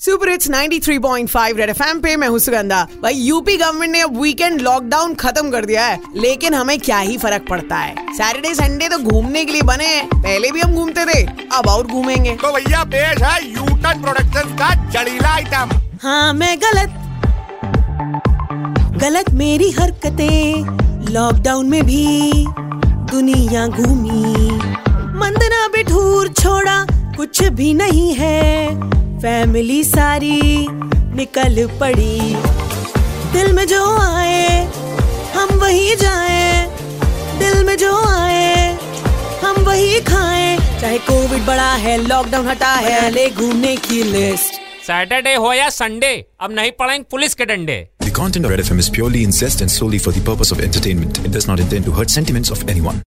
Super it's 93.5 red FM पे मैं हूँ सुगंधा। भाई यूपी गवर्नमेंट ने अब वीकेंड लॉकडाउन खत्म कर दिया है लेकिन हमें क्या ही फ़र्क पड़ता है? सैटरडे संडे तो घूमने के लिए बने हैं। पहले भी हम घूमते थे अब और घूमेंगे। तो भैया पेश है यूटन प्रोडक्शन का जड़ीला आइटम हाँ मैं गलत। गलत मेरी हरकतें लॉकडाउन में भी दुनिया घूमी। मंदना बिठूर छोड़ा कुछ भी नहीं है। फैमिली सारी निकल पड़ी दिल में जो आए हम वही जाए दिल में जो आए हम वही खाएँ चाहे कोविड बड़ा है लॉकडाउन हटा है ले घूमने की लिस्ट सैटरडे हो या संडे अब नहीं पड़ेंगे पुलिस के डंडे The content of Red FM is purely incest and solely for the purpose of entertainment. It does not intend to hurt sentiments of anyone.